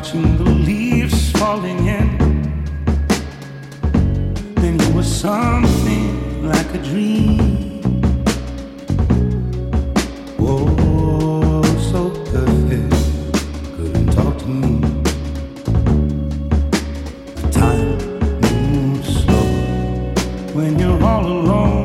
watching the leaves falling in. Then you were something like a dream. Oh, so perfect. Couldn't talk to me. Time moves slow when you're all alone.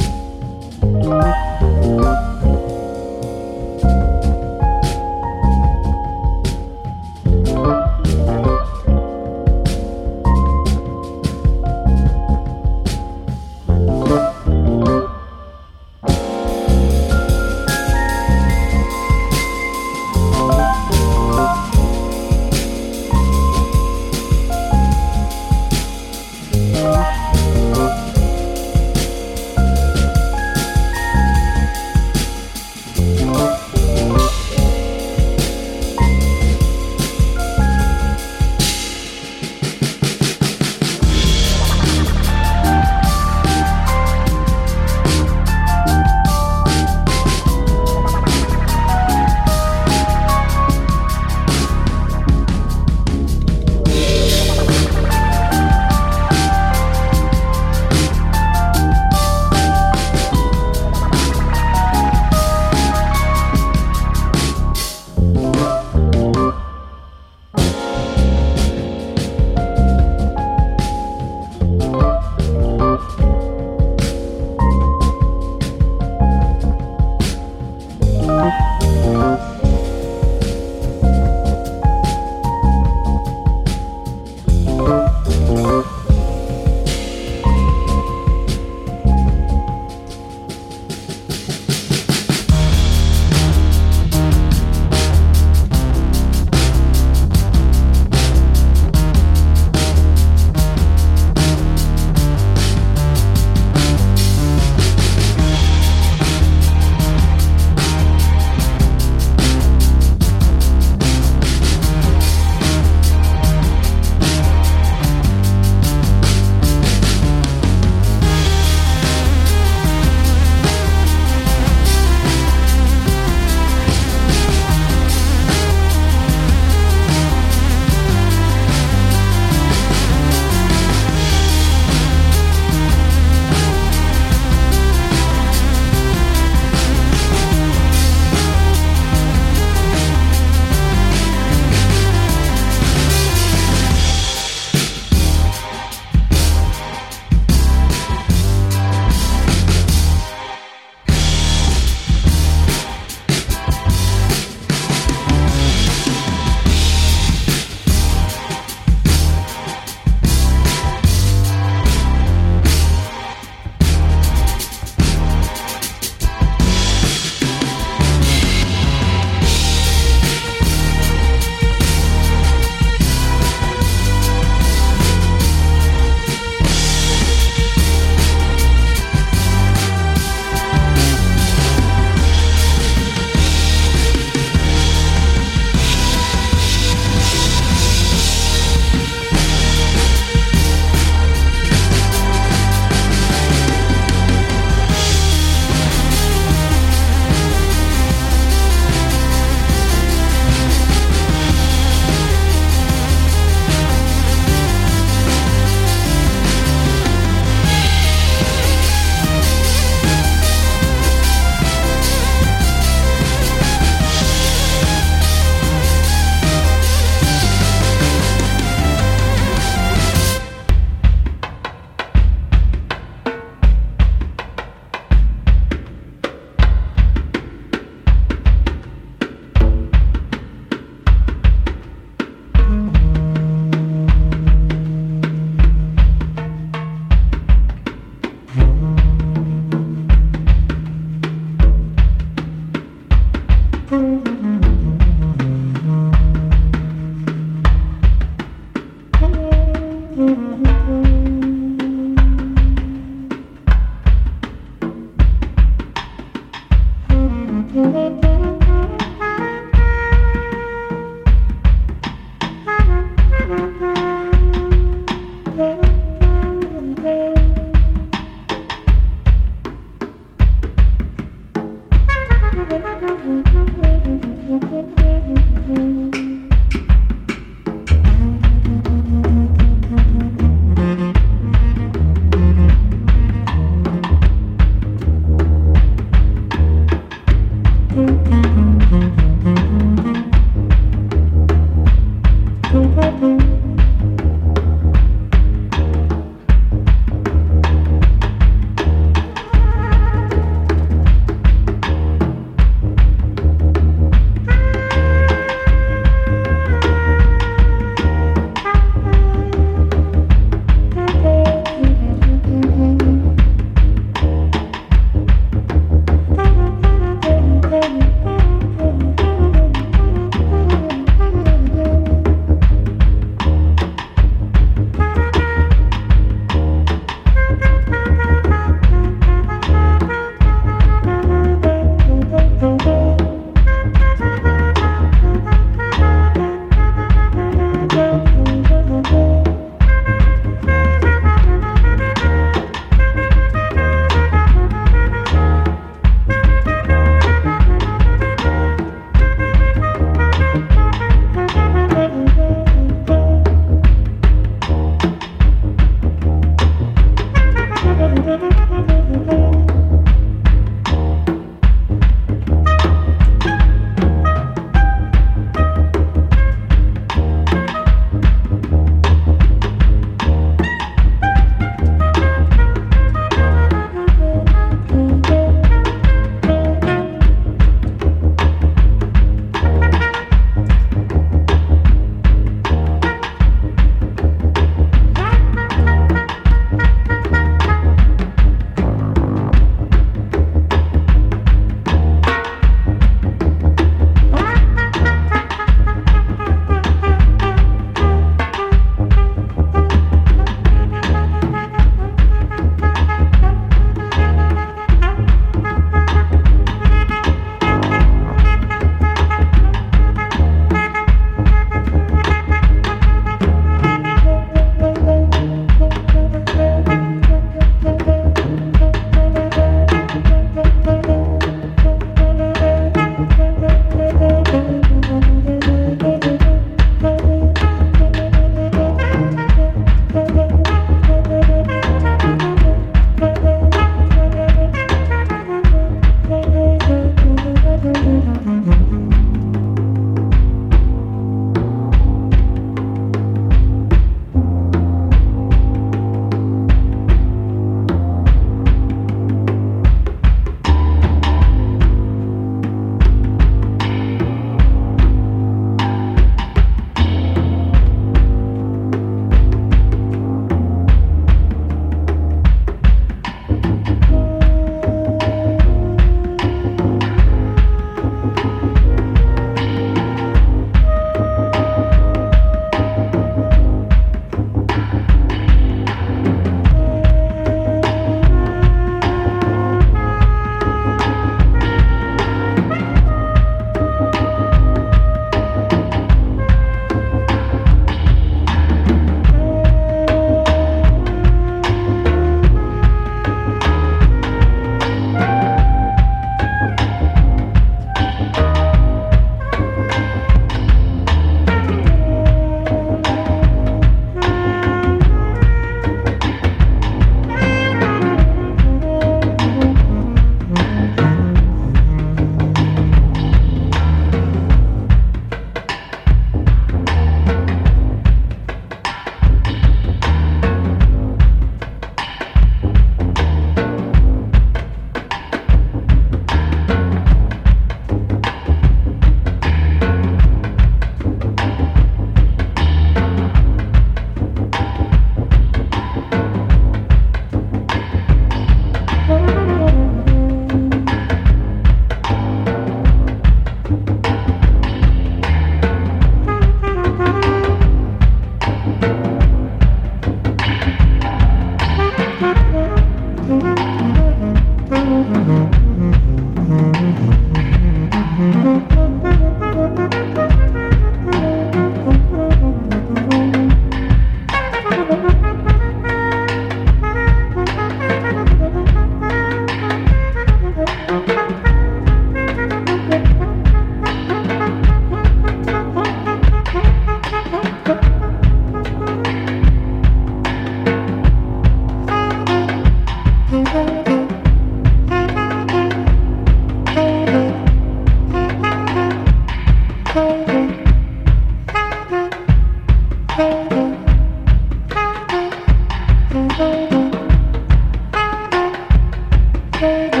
baby.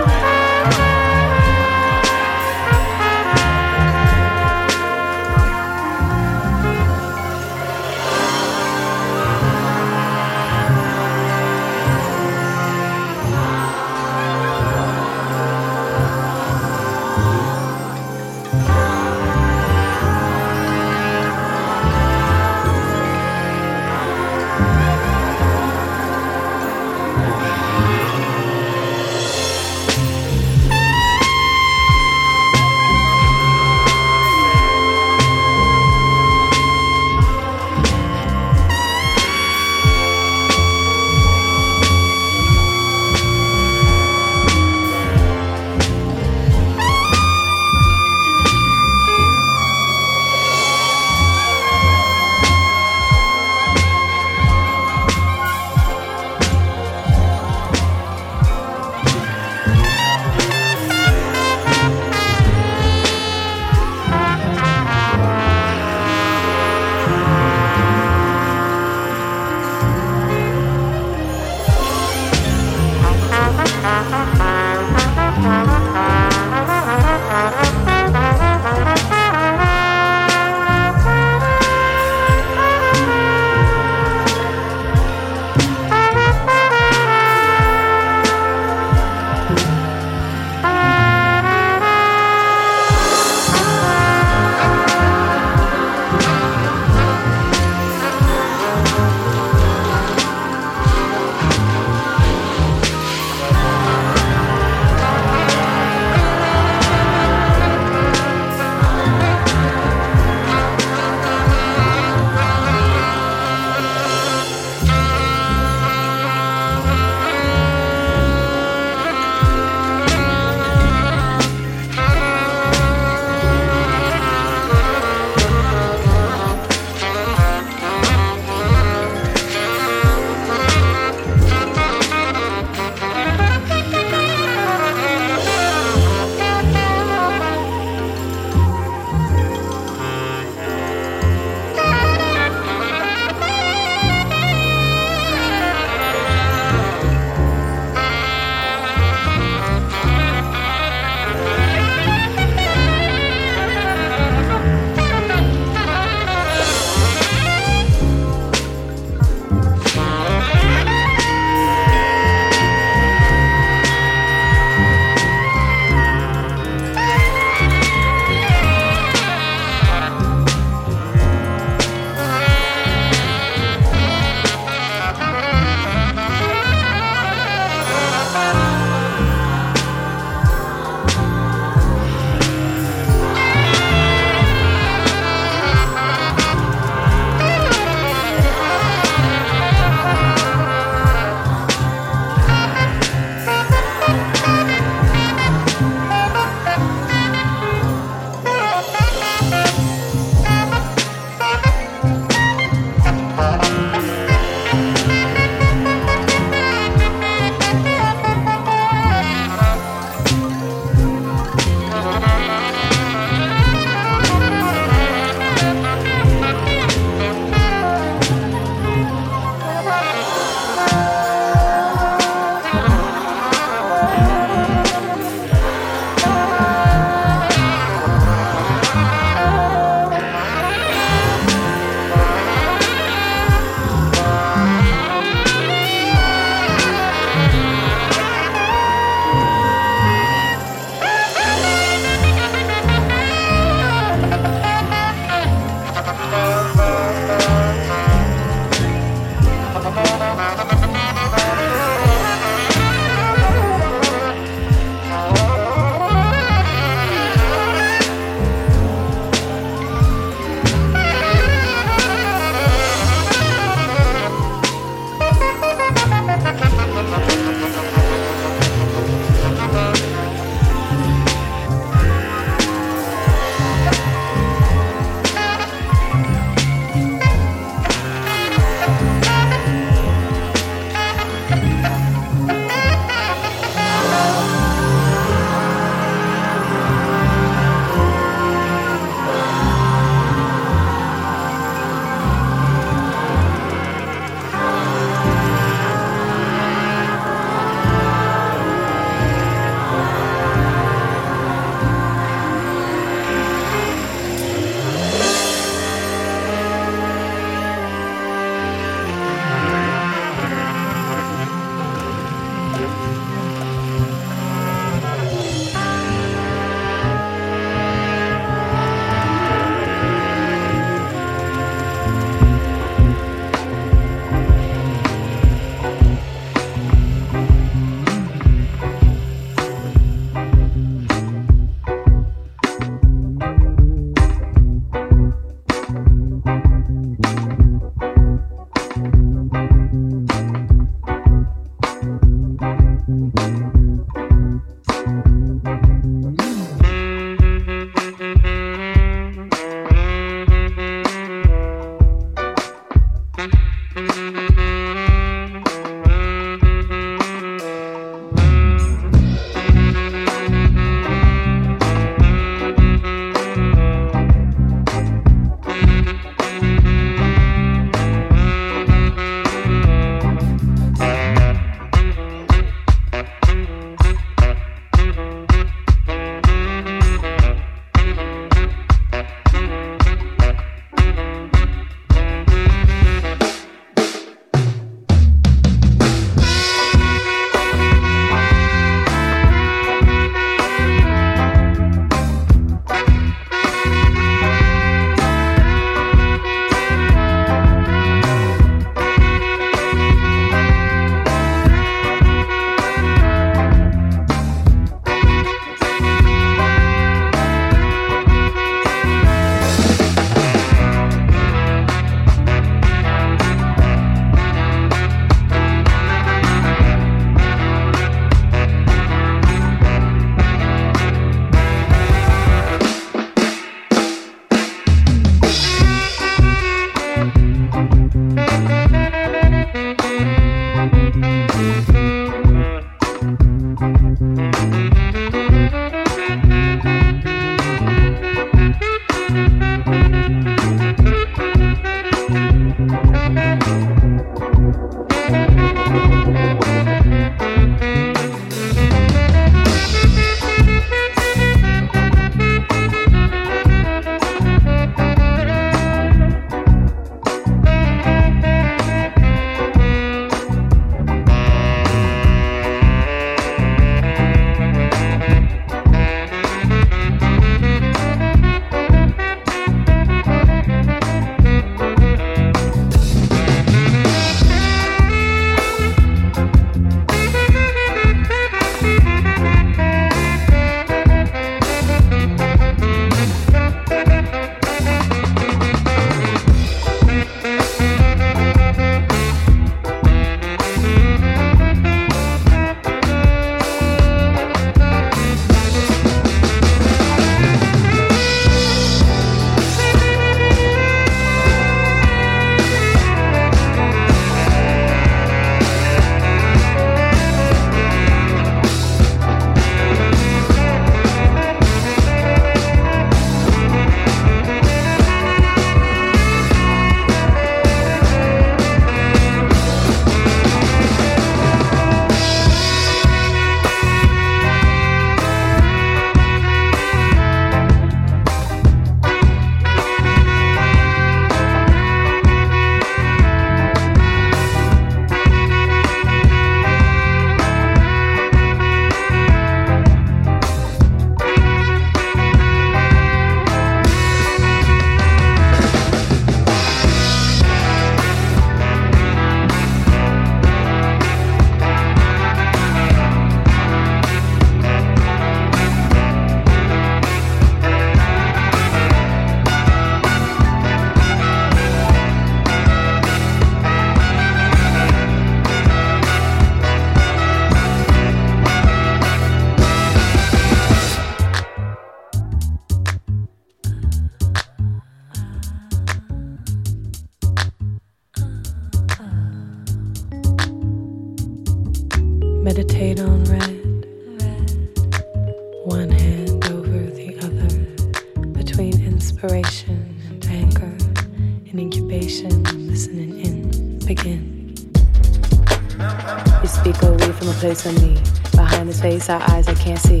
Our eyes I can't see.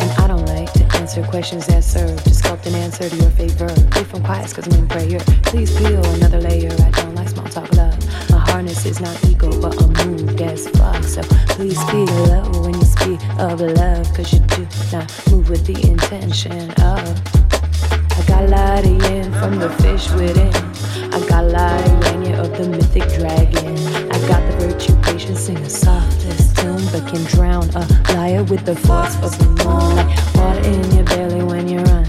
And I don't like to answer questions that serve to sculpt an answer to your favor. If I'm quiet, cause I'm in prayer. Please peel another layer. I don't like small talk love. My harness is not ego, but a mood that's fuck. So please speak low when you speak of love, cause you do not move with the intention of. I got in from the fish within. I got light of the mythic dragon. I got the virtue patience, sing the softest but can drown a liar with the force of the moon. Like water in your belly when you run.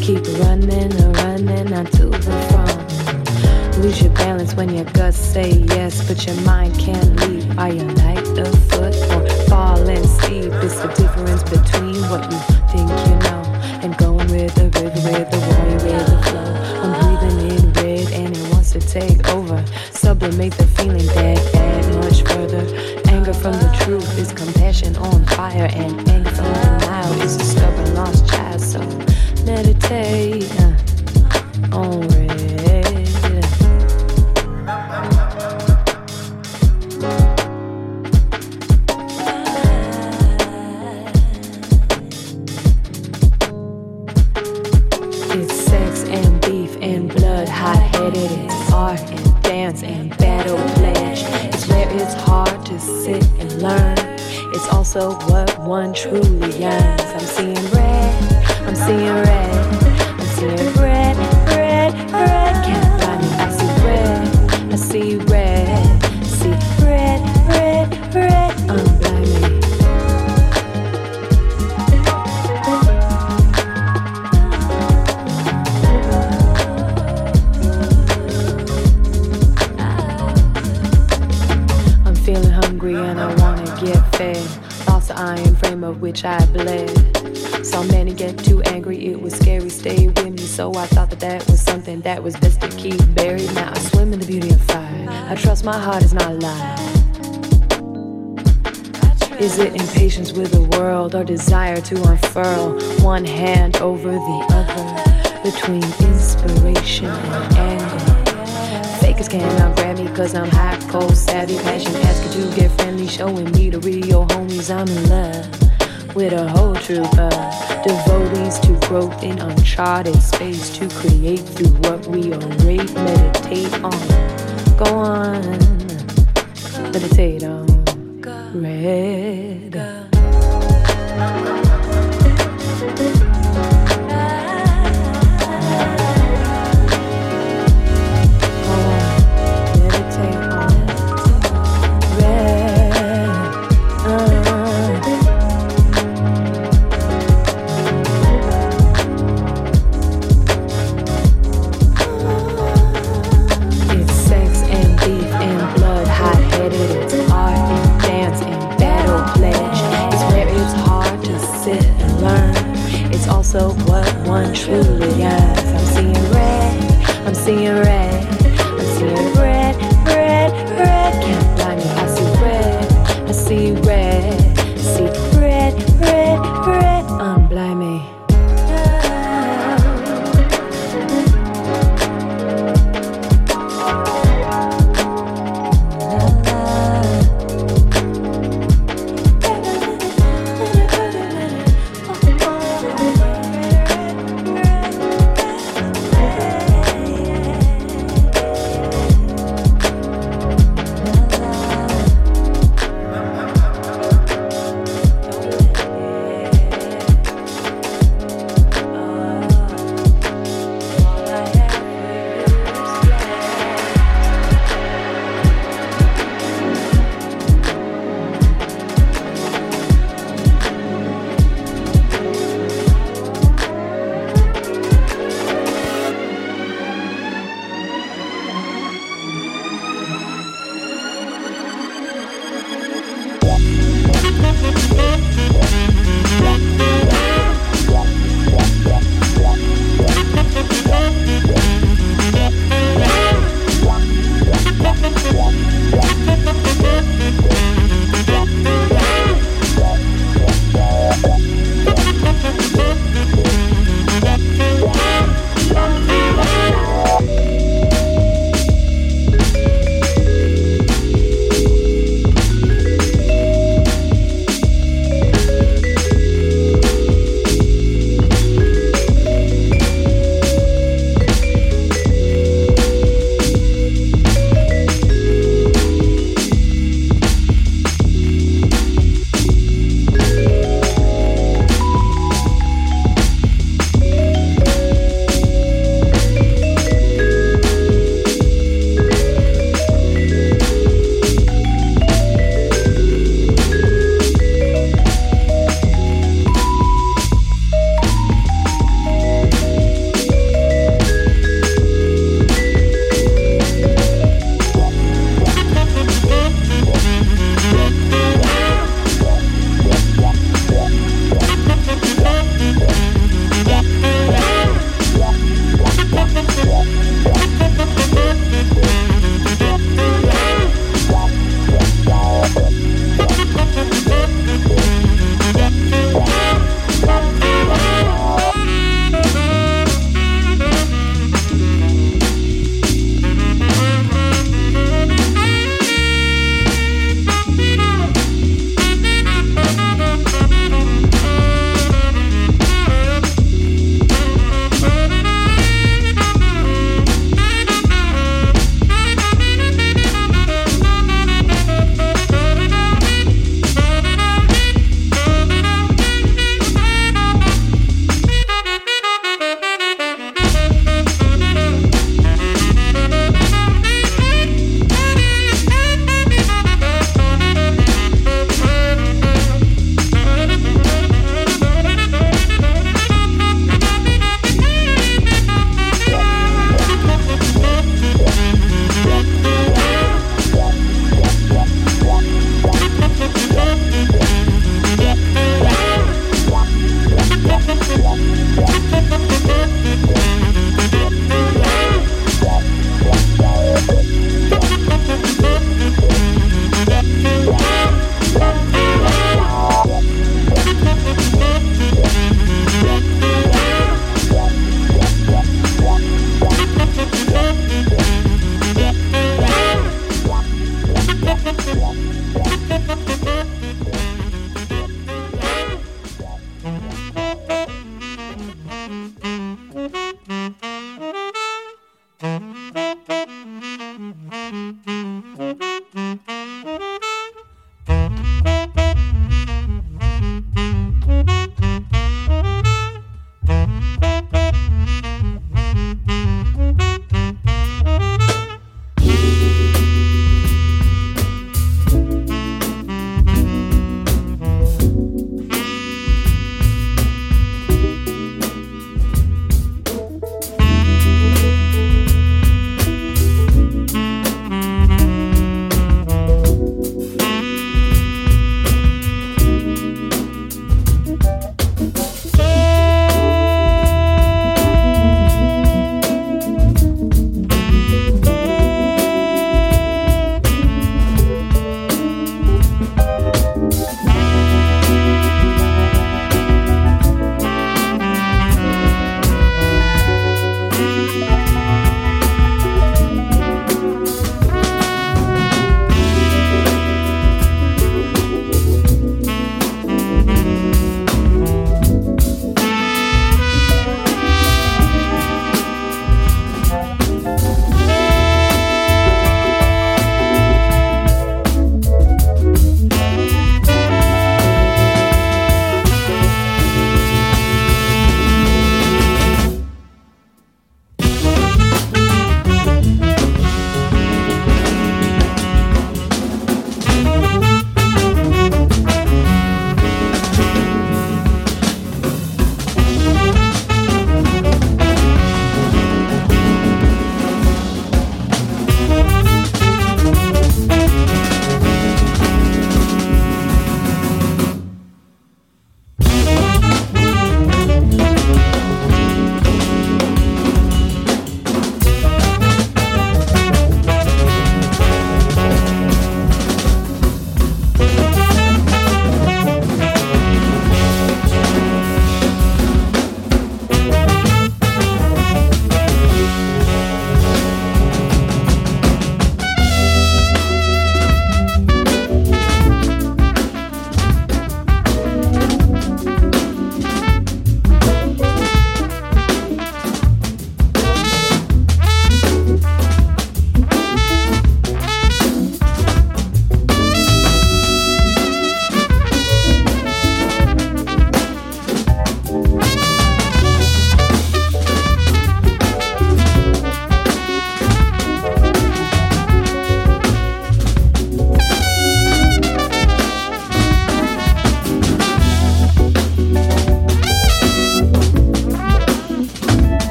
Keep running, and running, not to the front. Lose your balance when your guts say yes, but your mind can't leave. Are you light foot or falling steep? It's the difference between what you think you know and going with the river, with the water, with the flow. I'm breathing in red and it wants to take over. Sublimate the feeling that from the truth is compassion on fire, and see red, my heart is not alive. Is it impatience with the world or desire to unfurl one hand over the other between inspiration and anger? Fakers cannot grab me cause I'm hot, cold, savvy, passion, asking to get friendly, showing me the real homies I'm in love with a whole troop of devotees to growth in uncharted space to create through what we orate, meditate on. Go on, meditate on red.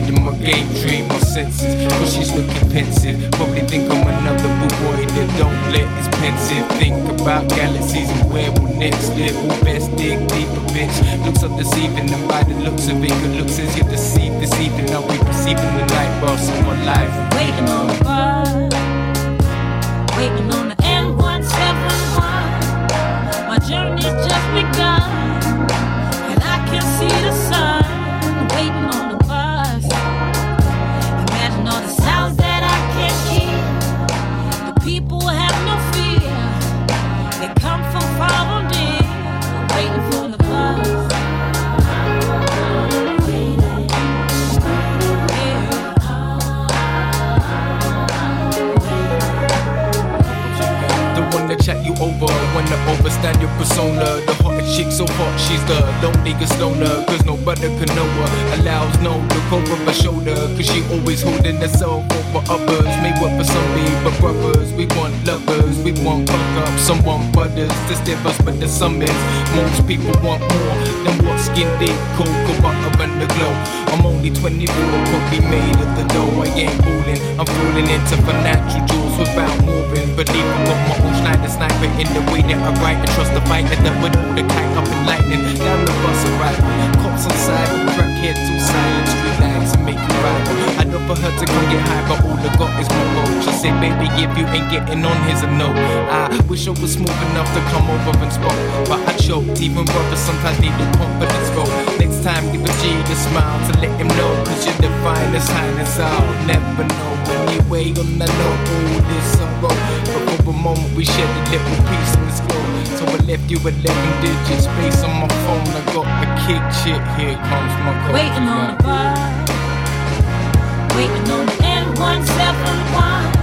into my game. in the way that I write. I trust the fight that would pull the kite up in lightning. Down the bus arrival, cops on cyber, crack here to silent street lights and make you right. I know for her to go get high, but all I got is my goal. She said, baby, if you ain't getting on, here's a no. I wish I was smooth enough to come over and spot, but I choked. Even brothers sometimes need the confidence vote time to give G the smile to let him know. Cause you're the finest, highness I'll never know. When you Anyway, on the know all this a road. But over a moment, we share the little piece in this world. So I left you 11 digits, space on my phone. I got the kick shit, here comes my call. Waiting on the bar, waiting on the N171.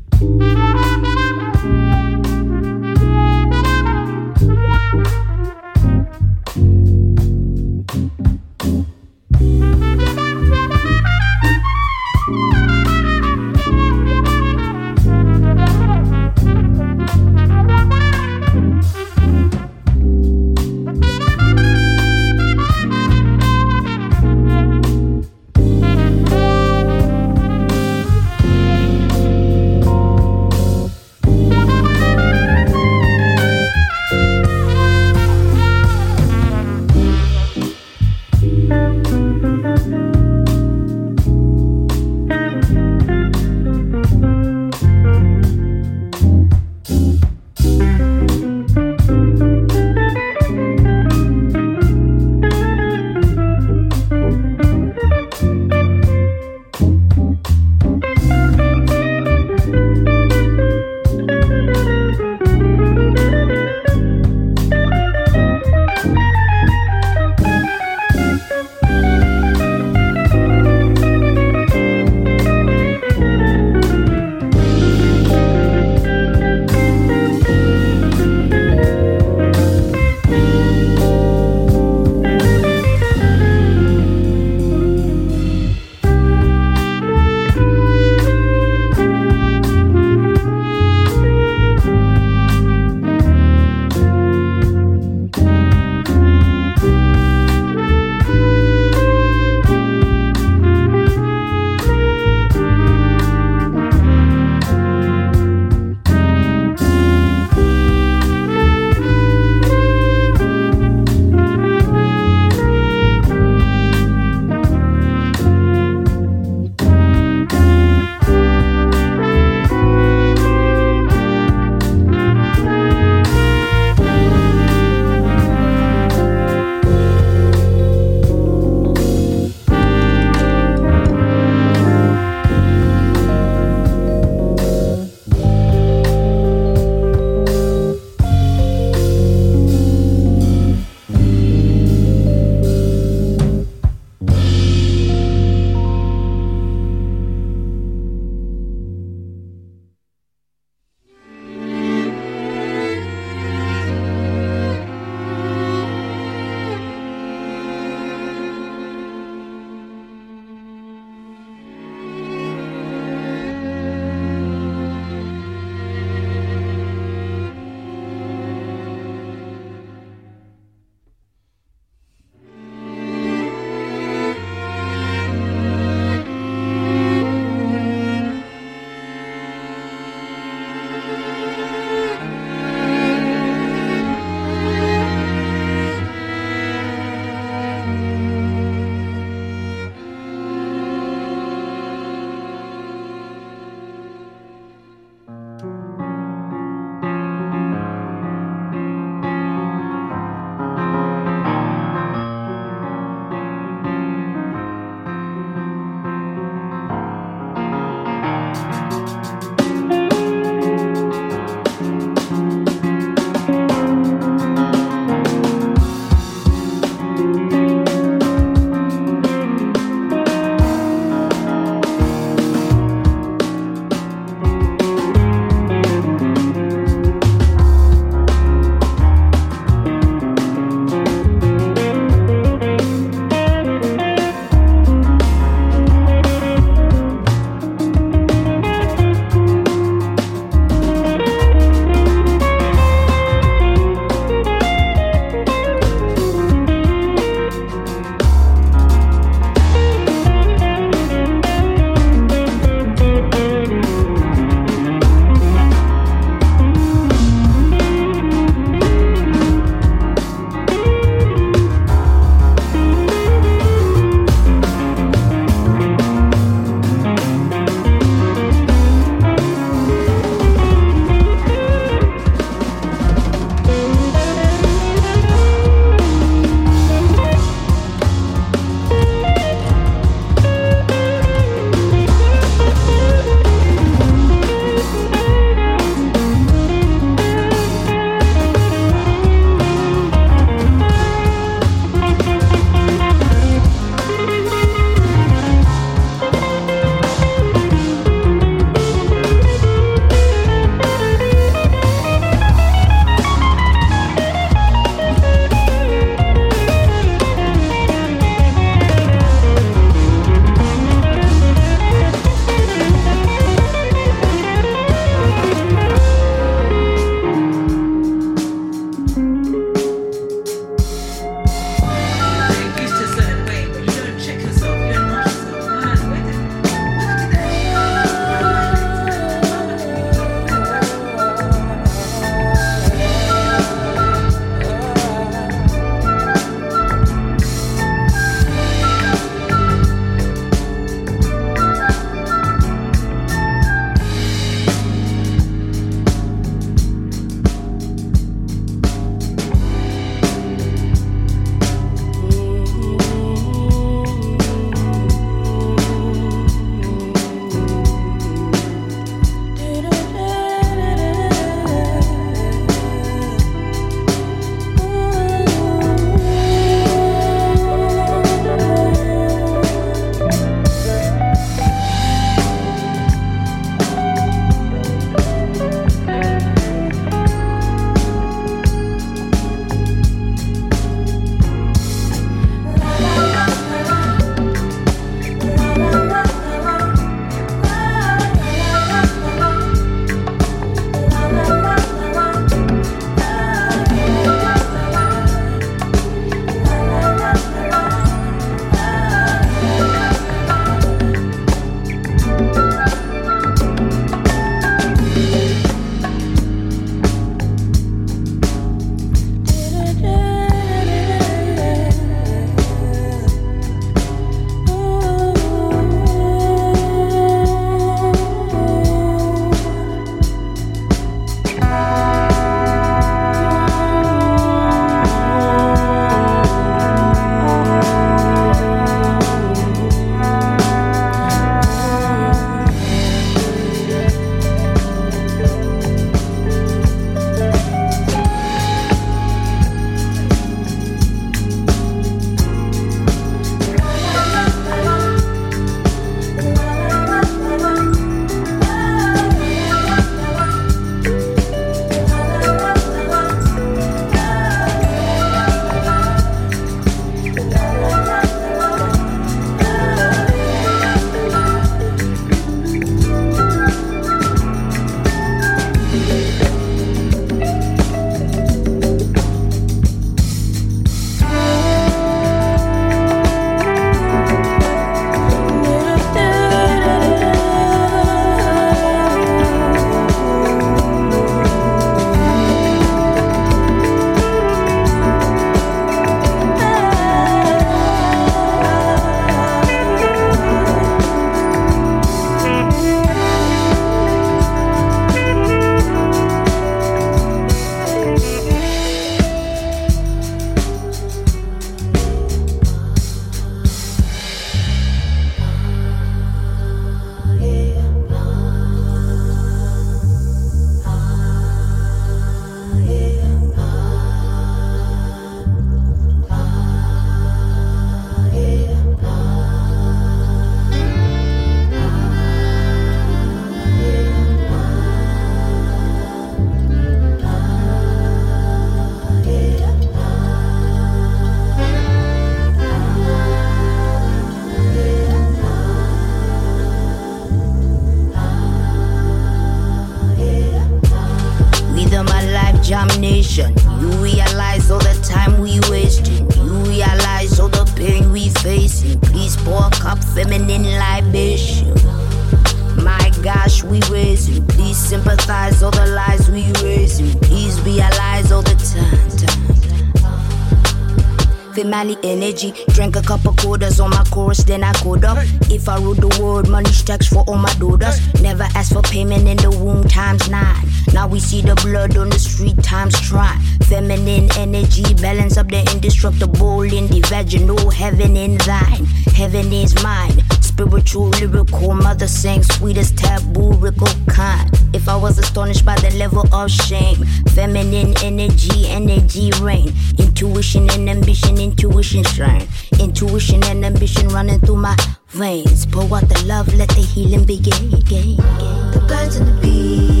Energy, drank a couple quarters on my chorus, then I code up. If I rule the world, money stacks for all my daughters. Never ask for payment in the womb times nine. Now we see the blood on the street times try. Feminine energy, balance up the indestructible in the vaginal. Heaven in thine, heaven is mine. Spiritual, lyrical, mother sang sweetest taboo, rickle kind. If I was astonished by the level of shame, feminine energy, energy reign. Intuition and ambition, intuition shine. Intuition and ambition running through my veins. Pour out the love, let the healing begin. The birds and the bees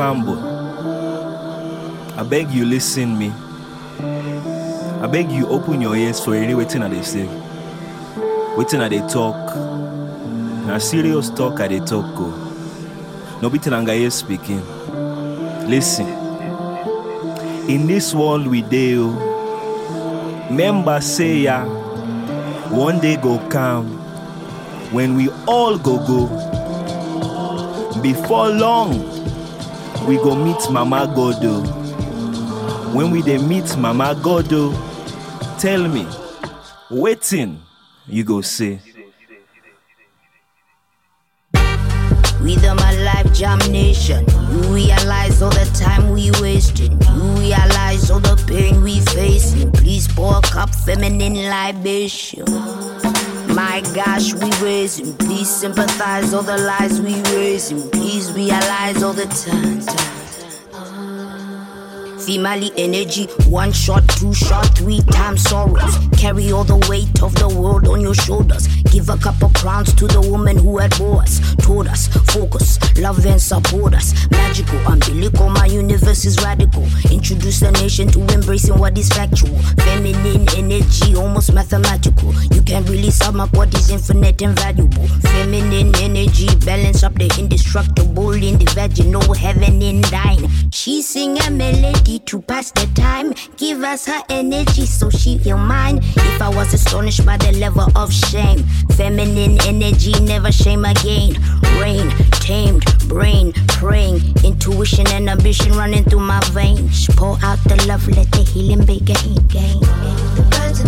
I beg you listen me. I beg you open your ears for any waiting that they say. Waiting that they talk. Na serious talk I they talk go. No beating anga here speaking. Listen. In this world we deal. Oh, Member say ya. One day go come when we all go go. Before long, we go meet Mama Godo. Oh. When we dey meet Mama Godo, oh, tell me, waiting you go say. Rhythm life jam nation. You realize all the time we wasting. You realize all the pain we facing. Please pour a cup feminine libation. My gosh, we raising. Please sympathize all the lies we raising. Please realize all the time. time. Female energy, one shot, two shot, three times sorrows. Carry all the weight of the world on your shoulders. Give a couple crowns to the woman who had bore us. Told us, focus, love and support us. Magical, umbilical, my universe is radical. Introduce the nation to embracing what is factual. Feminine energy, almost mathematical. You can't really sum up what is infinite and valuable. Feminine energy, balance up the indestructible in the vaginal heaven in thine. She sing a melody to pass the time. Give us her energy so she feel mine. If I was astonished by the level of shame, feminine energy never shame again. Rain, tamed, brain, praying, intuition and ambition running through my veins. Pour out the love, let the healing begin. Gain, gain. The birds